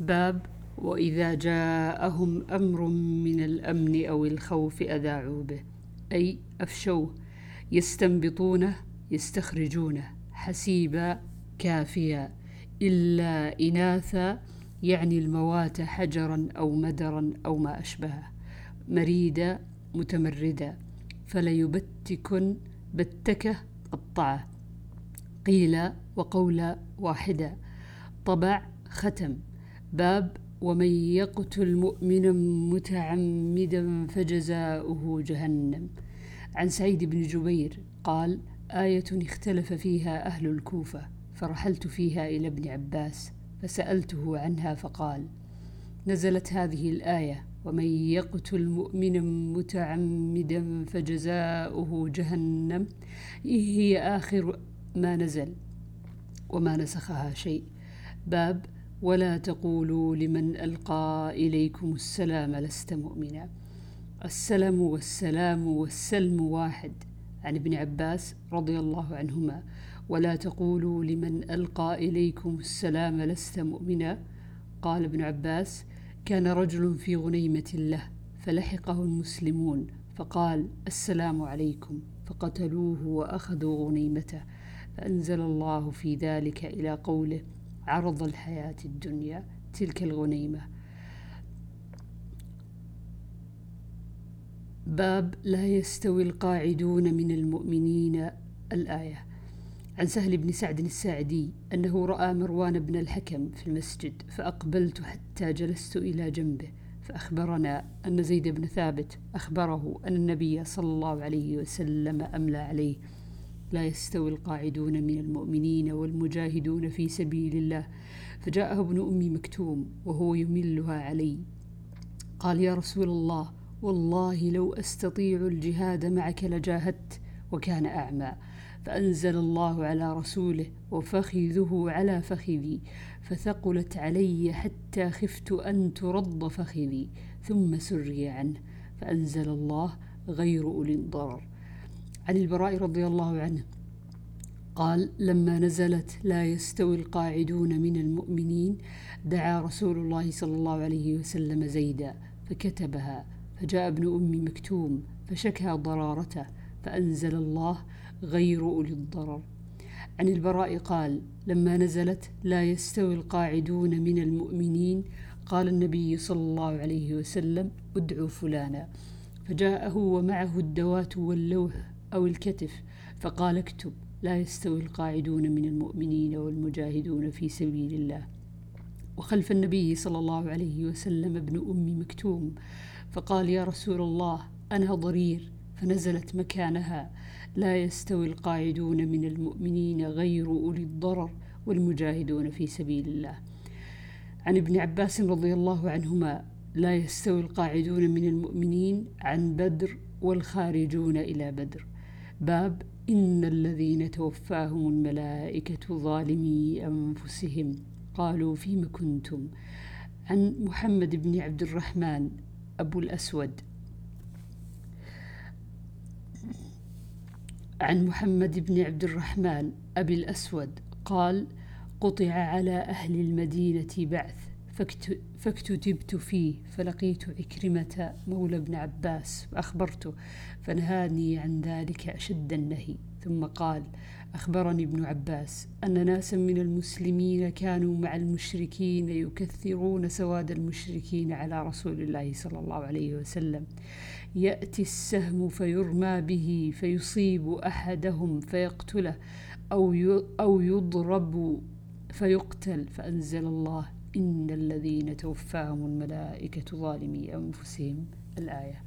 باب وإذا جاءهم أمر من الأمن أو الخوف أذاعوا به. أي أفشوه يستنبطونه يستخرجونه. حسيبا كافيا. إلا إناثا يعني الموات حجرا أو مدرا أو ما أشبهه. مريدا متمردا. فليبتكن بتكه قطعه. قيل وقول واحدا. طبع ختم. باب ومن يقتل مؤمنا متعمدا فجزاؤه جهنم. عن سعيد بن جبير قال آية اختلف فيها أهل الكوفة فرحلت فيها إلى ابن عباس فسألته عنها فقال نزلت هذه الآية ومن يقتل مؤمنا متعمدا فجزاؤه جهنم. هي آخر ما نزل؟ وما نسخها شيء. باب ولا تقولوا لمن ألقى إليكم السلام لست مؤمنا. السلام والسلام والسلم واحد. عن ابن عباس رضي الله عنهما. ولا تقولوا لمن ألقى إليكم السلام لست مؤمنا. قال ابن عباس كان رجل في غنيمة له فلحقه المسلمون فقال السلام عليكم. فقتلوه وأخذوا غنيمته. فأنزل الله في ذلك إلى قوله عرض الحياة الدنيا تلك الغنيمة. باب لا يستوي القاعدون من المؤمنين. الآية عن سهل بن سعد الساعدي أنه رأى مروان بن الحكم في المسجد فأقبلت حتى جلست إلى جنبه فأخبرنا أن زيد بن ثابت أخبره أن النبي صلى الله عليه وسلم أملى عليه. لا يستوي القاعدون من المؤمنين والمجاهدون في سبيل الله. فجاءه ابن أم مكتوم وهو يملها علي. قال يا رسول الله والله لو أستطيع الجهاد معك لجاهدت وكان أعمى. فأنزل الله على رسوله وفخذه على فخذي. فثقلت علي حتى خفت أن ترض فخذي ثم سري عنه. فأنزل الله غير أولي الضرر. عن البراء رضي الله عنه. قال لما نزلت لا يستوي القاعدون من المؤمنين دعا رسول الله صلى الله عليه وسلم زيدا فكتبها فجاء ابن أم مكتوم فشكى ضرارته فأنزل الله غير أولي الضرر. عن البراء قال لما نزلت لا يستوي القاعدون من المؤمنين قال النبي صلى الله عليه وسلم ادعوا فلانا. فجاءه ومعه الدوات واللوح أو الكتف. فقال اكتب لا يستوي القاعدون من المؤمنين والمجاهدون في سبيل الله. وخلف النبي صلى الله عليه وسلم ابن أم مكتوم. فقال يا رسول الله أنا ضرير. فنزلت مكانها. لا يستوي القاعدون من المؤمنين غير أولي الضرر والمجاهدون في سبيل الله. عن ابن عباس رضي الله عنهما لا يستوي القاعدون من المؤمنين عن بدر والخارجون إلى بدر. باب إن الذين توفاهم الملائكة ظالمي أنفسهم. قالوا فيم كنتم؟ عن محمد بن عبد الرحمن أبو الأسود. عن محمد بن عبد الرحمن أبي الأسود قال قطع على أهل المدينة بعث. فاكتتبت فيه فلقيت عكرمة مولى ابن عباس فأخبرته فنهاني عن ذلك أشد النهي. ثم قال أخبرني ابن عباس أن ناسا من المسلمين كانوا مع المشركين يكثرون سواد المشركين على رسول الله صلى الله عليه وسلم. يأتي السهم فيرمى به فيصيب أحدهم فيقتله أو أو يضرب فيقتل فأنزل الله إن الذين توفاهم الملائكة ظالمي أنفسهم الآية.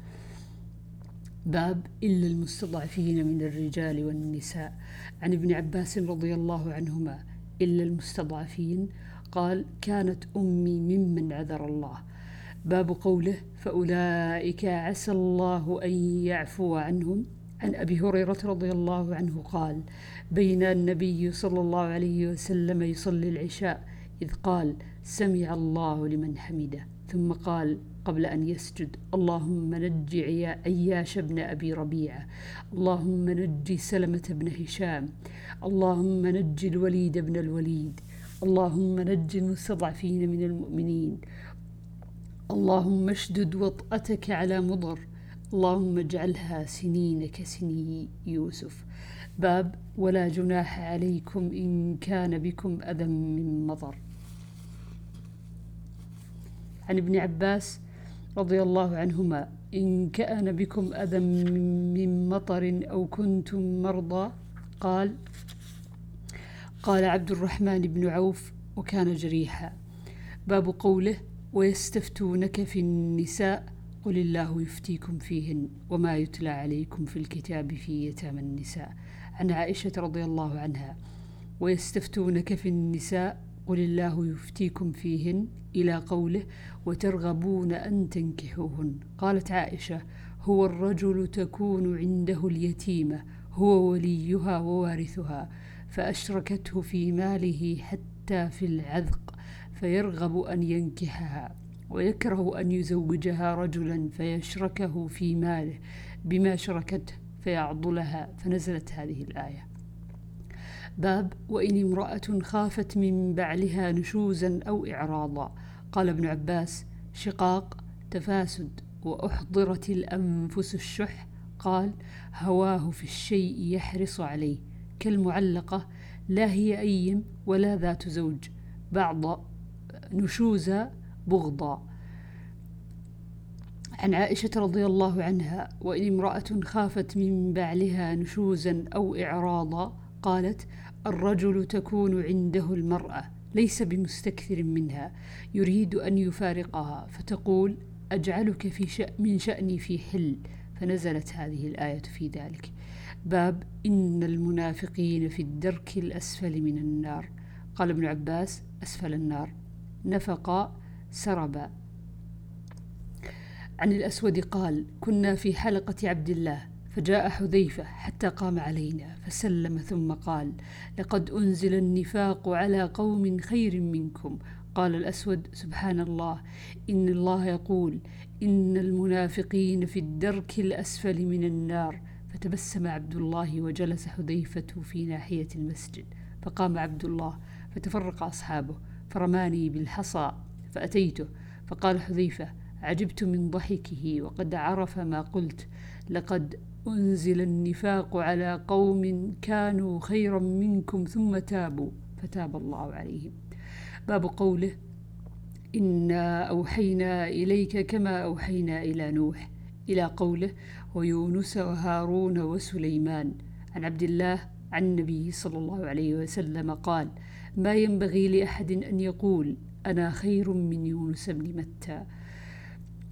باب إلا المستضعفين من الرجال والنساء. عن ابن عباس رضي الله عنهما إلا المستضعفين. قال كانت أمي ممن عذر الله. باب قوله فأولئك عسى الله أن يعفو عنهم. عن أبي هريرة رضي الله عنه قال بين النبي صلى الله عليه وسلم يصلي العشاء. إذ قال سمع الله لمن حمده. ثم قال قبل أن يسجد اللهم نج عياش بن أبي ربيعة. اللهم نج سلمة بن هشام. اللهم نج الوليد بن الوليد. اللهم نج المستضعفين من المؤمنين. اللهم اشدد وطأتك على مضر. اللهم اجعلها سنين كسني يوسف. باب ولا جناح عليكم إن كان بكم أذى من مطر عن ابن عباس رضي الله عنهما إن كان بكم أذى من مطر أو كنتم مرضى قال قال عبد الرحمن بن عوف وكان جريحا. باب قوله ويستفتونك في النساء قل الله يفتيكم فيهن وما يتلى عليكم في الكتاب في يتامى النساء. عن عائشة رضي الله عنها ويستفتونك في النساء قل الله يفتيكم فيهن إلى قوله وترغبون أن تنكحوهن قالت عائشة هو الرجل تكون عنده اليتيمة هو وليها ووارثها فأشركته في ماله حتى في العذق فيرغب أن ينكحها ويكره أن يزوجها رجلا فيشركه في ماله بما شركته فيعضلها فنزلت هذه الآية. باب وإن امرأة خافت من بعلها نشوزا أو إعراضا. قال ابن عباس شقاق تفاسد. وأحضرت الأنفس الشح. قال هواه في الشيء يحرص عليه. كالمعلقة لا هي أيم ولا ذات زوج. بعض نشوزا بغضا. عن عائشة رضي الله عنها وإن امرأة خافت من بعلها نشوزا أو إعراضا قالت الرجل تكون عنده المرأة ليس بمستكثر منها يريد أن يفارقها فتقول أجعلك في شأ من شأني في حل. فنزلت هذه الآية في ذلك. باب إن المنافقين في الدرك الأسفل من النار. قال ابن عباس أسفل النار. نفقا سربا. عن الأسود قال كنا في حلقة عبد الله فجاء حذيفة حتى قام علينا فسلم ثم قال لقد أنزل النفاق على قوم خير منكم. قال الأسود سبحان الله إن الله يقول إن المنافقين في الدرك الأسفل من النار. فتبسم عبد الله وجلس حذيفة في ناحية المسجد فقام عبد الله فتفرق أصحابه فرماني بالحصى فأتيته فقال حذيفة عجبت من ضحكه وقد عرف ما قلت. لقد أنزل النفاق على قوم كانوا خيرا منكم ثم تابوا فتاب الله عليهم. باب قوله إنا أوحينا إليك كما أوحينا إلى نوح. إلى قوله ويونس وهارون وسليمان. عن عبد الله عن النبي صلى الله عليه وسلم قال ما ينبغي لأحد أن يقول أنا خير من يونس بن متى؟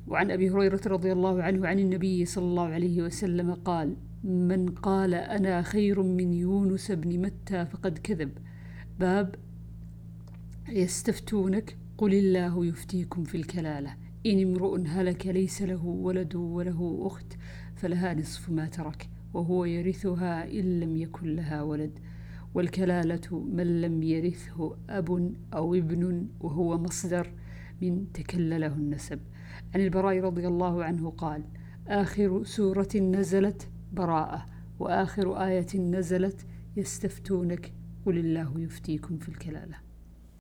وعن أبي هريرة رضي الله عنه عن النبي صلى الله عليه وسلم قال من قال أنا خير من يونس بن متى فقد كذب. باب يستفتونك؟ قل الله يفتيكم في الكلالة. إن امرؤ هلك ليس له ولد وله أخت فلها نصف ما ترك وهو يرثها إن لم يكن لها ولد. والكلالة من لم يرثه أب أو ابن وهو مصدر تكلله النسب. عن البراء رضي الله عنه قال آخر سورة نزلت براءة وآخر آية نزلت يستفتونك قل الله يفتيكم في الكلالة.